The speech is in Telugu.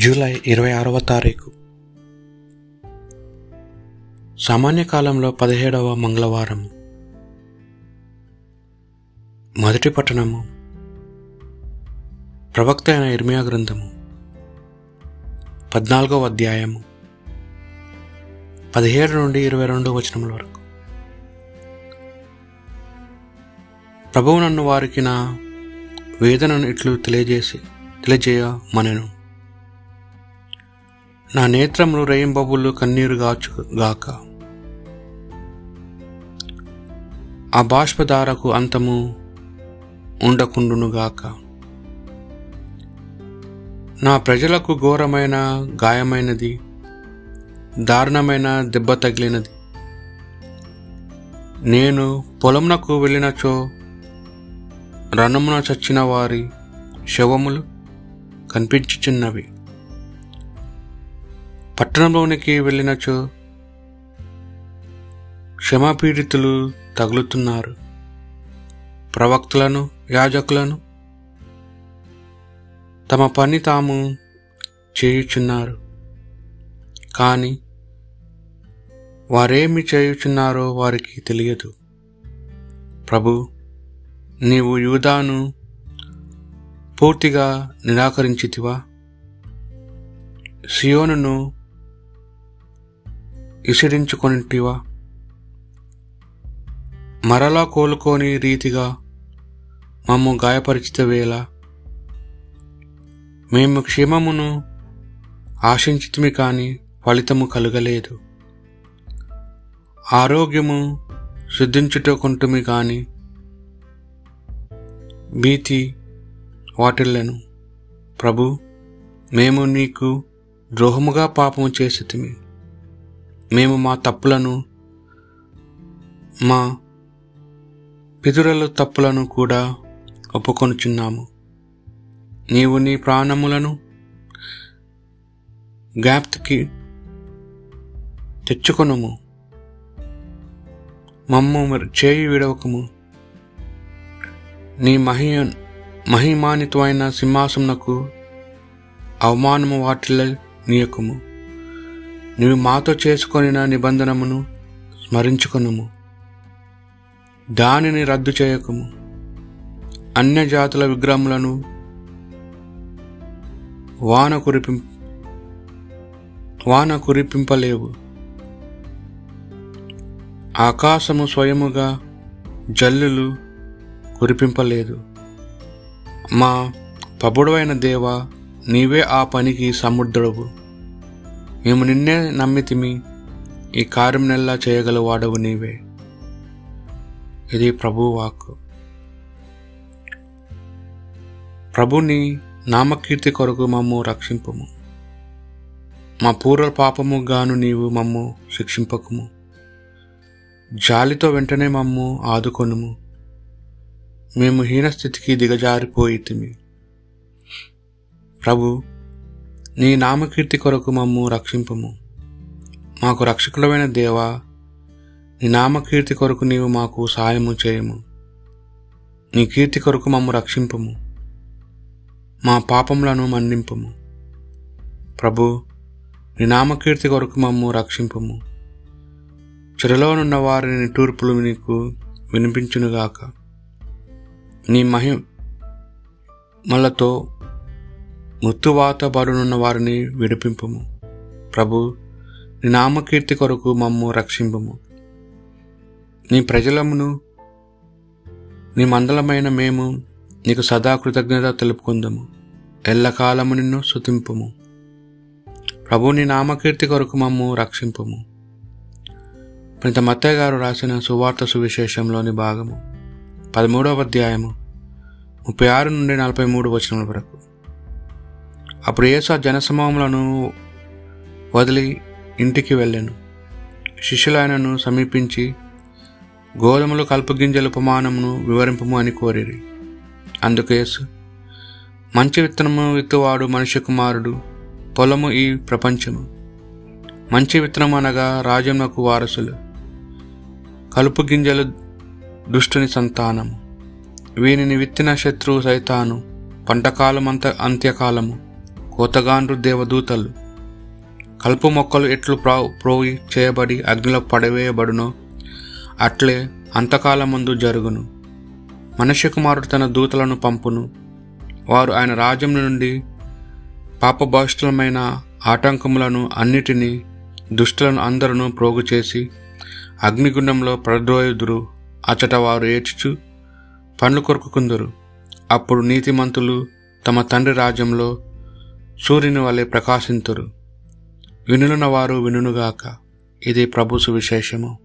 జూలై ఇరవై ఆరవ తారీఖు. సామాన్య కాలంలో పదిహేడవ మంగళవారం. మొదటి పట్టణము. ప్రవక్త అయిన ఇర్మియా గ్రంథము. పద్నాలుగవ అధ్యాయము. పదిహేడు నుండి ఇరవై రెండు వచనముల వరకు. ప్రభువు నన్ను వారికి నా వేదనను ఇట్లు తెలియజేసి తెలియజేయ మనను. నా నేత్రములు రేయింబబులు కన్నీరు గాచుగాక ఆ బాష్పధారకు అంతము ఉండకుండునుగాక నా ప్రజలకు ఘోరమైన గాయమైనది దారుణమైన దెబ్బ తగిలినది. నేను పొలంనకు వెళ్ళినచో రణమున చచ్చిన వారి శవములు కనిపించుచున్నవి. పట్టణంలోనికి వెళ్ళినచో క్షమాపీడితులు తగులుతున్నారు. ప్రవక్తలను యాజకులను తమ పని తాము చేయుచున్నారు. కానీ వారేమి చేయుచున్నారో వారికి తెలియదు. ప్రభు నీవు యూదాను పూర్తిగా నిరాకరించితివా? సియోనును ఇసిరించుకొనిటివా మరలా కోలుకోని రీతిగా మమ్ము గాయపరిచిత వేళ. మేము క్షేమమును ఆశించితిమి కానీ ఫలితము కలగలేదు. ఆరోగ్యము సిద్ధించుటకుంటుమి కానీ భీతి వాటిల్లను. ప్రభు మేము నీకు ద్రోహముగా పాపము చేసితిమి. మేము మా తప్పులను మా పితురల తప్పులను కూడా ఒప్పుకొనుచున్నాము. నీవు నీ ప్రాణములను జ్ఞాప్తికి తెచ్చుకొనుము. మమ్ము చేయి విడవకము. నీ మహి మహిమానితమైన సింహాసమునకు అవమానము వాటిల్లో నీయకము నీవు మాతో చేసుకొనిన నిబంధనమును స్మరించుకొనుము. దానిని రద్దు చేయకము. అన్యజాతుల విగ్రహములను వాన కురిపి వాన కురిపింపలేవు. ఆకాశము స్వయముగా జల్లులు కురిపింపలేదు. మా పబుడవైన దేవ నీవే ఆ పనికి సముద్రుడవు మేము నిన్నే నమ్మితిమి. ఈ కార్యం నెల్లా చేయగలవాడవు నీవే. ఇది ప్రభు వాక్కు ప్రభుని నామకీర్తి కొరకు మమ్ము రక్షింపము. మా పూర్వ పాపము గాను నీవు మమ్ము శిక్షింపకము. జాలితో వెంటనే మమ్ము ఆదుకొనుము. మేము హీనస్థితికి దిగజారిపోయితిమి. ప్రభు నీ నామకీర్తి కొరకు మమ్ము రక్షింపము. మాకు రక్షకులమైన దేవా నీ నామకీర్తి కొరకు నీవు మాకు సాయము చేయము. నీ కీర్తి కొరకు మమ్ము రక్షింపము. మా పాపములను మన్నింపము. ప్రభు నీ నామకీర్తి కొరకు మమ్ము రక్షింపము. చెరలోనున్న వారిని నిట్టూర్పులు నీకు వినిపించునుగాక. నీ మహిమలతో ముత్తువాత మృత్యువాత బడునున్న వారిని విడిపింపము. ప్రభు నీ నామకీర్తి కొరకు మమ్ము రక్షింపము. నీ ప్రజలమును నీ మందలమైన మేము నీకు సదా కృతజ్ఞత తెలుపుకుందాము. ఎల్లకాలము నిన్ను శుతింపము ప్రభు నీ నామకీర్తి కొరకు మమ్ము రక్షింపము. ప్రింత మత్తయ్య గారు రాసిన సువార్త సువిశేషంలోని భాగము పదమూడవ అధ్యాయము ముప్పై ఆరు నుండి నలభై మూడు వచనముల వరకు. అప్పుడు యేసు ఆ జనసమూహములను వదిలి ఇంటికి వెళ్ళాను. శిష్యులైనను సమీపించి గోధుమలు కల్పగింజల ఉపమానమును వివరింపము అని కోరిరి. అందుకు యేసు మంచి విత్తనము విత్తువాడు మనిషి కుమారుడు పొలము ఈ ప్రపంచము. మంచి విత్తనం అనగా రాజ్యమునకు వారసులు. కలుపు గింజలు దుష్టుని సంతానము. వీనిని విత్తిన శత్రువు సైతాను పంటకాలమంత అంత్యకాలము. కోతగాండ్రు దేవదూతలు కలుపు మొక్కలు ఎట్లు ప్రో ప్రోయి చేయబడి అగ్నిలో పడవేయబడునో అట్లే అంతకాలమందు జరుగును. మనుష్య కుమారుడు తన దూతలను పంపును. వారు ఆయన రాజ్యం నుండి పాపభాషితులమైన ఆటంకములను అన్నిటినీ దుష్టులను అందరూ ప్రోగు చేసి అగ్నిగుండంలో ప్రద్రోయుదురు. అచట వారు ఏడ్చుచు పండ్లు కొరుకుకుందరు. అప్పుడు నీతిమంతులు తమ తండ్రి రాజ్యంలో సూర్యుని వలె ప్రకాశింతురు. వినులున్న వారు వినుగాక ఇది ప్రభు సువిశేషము.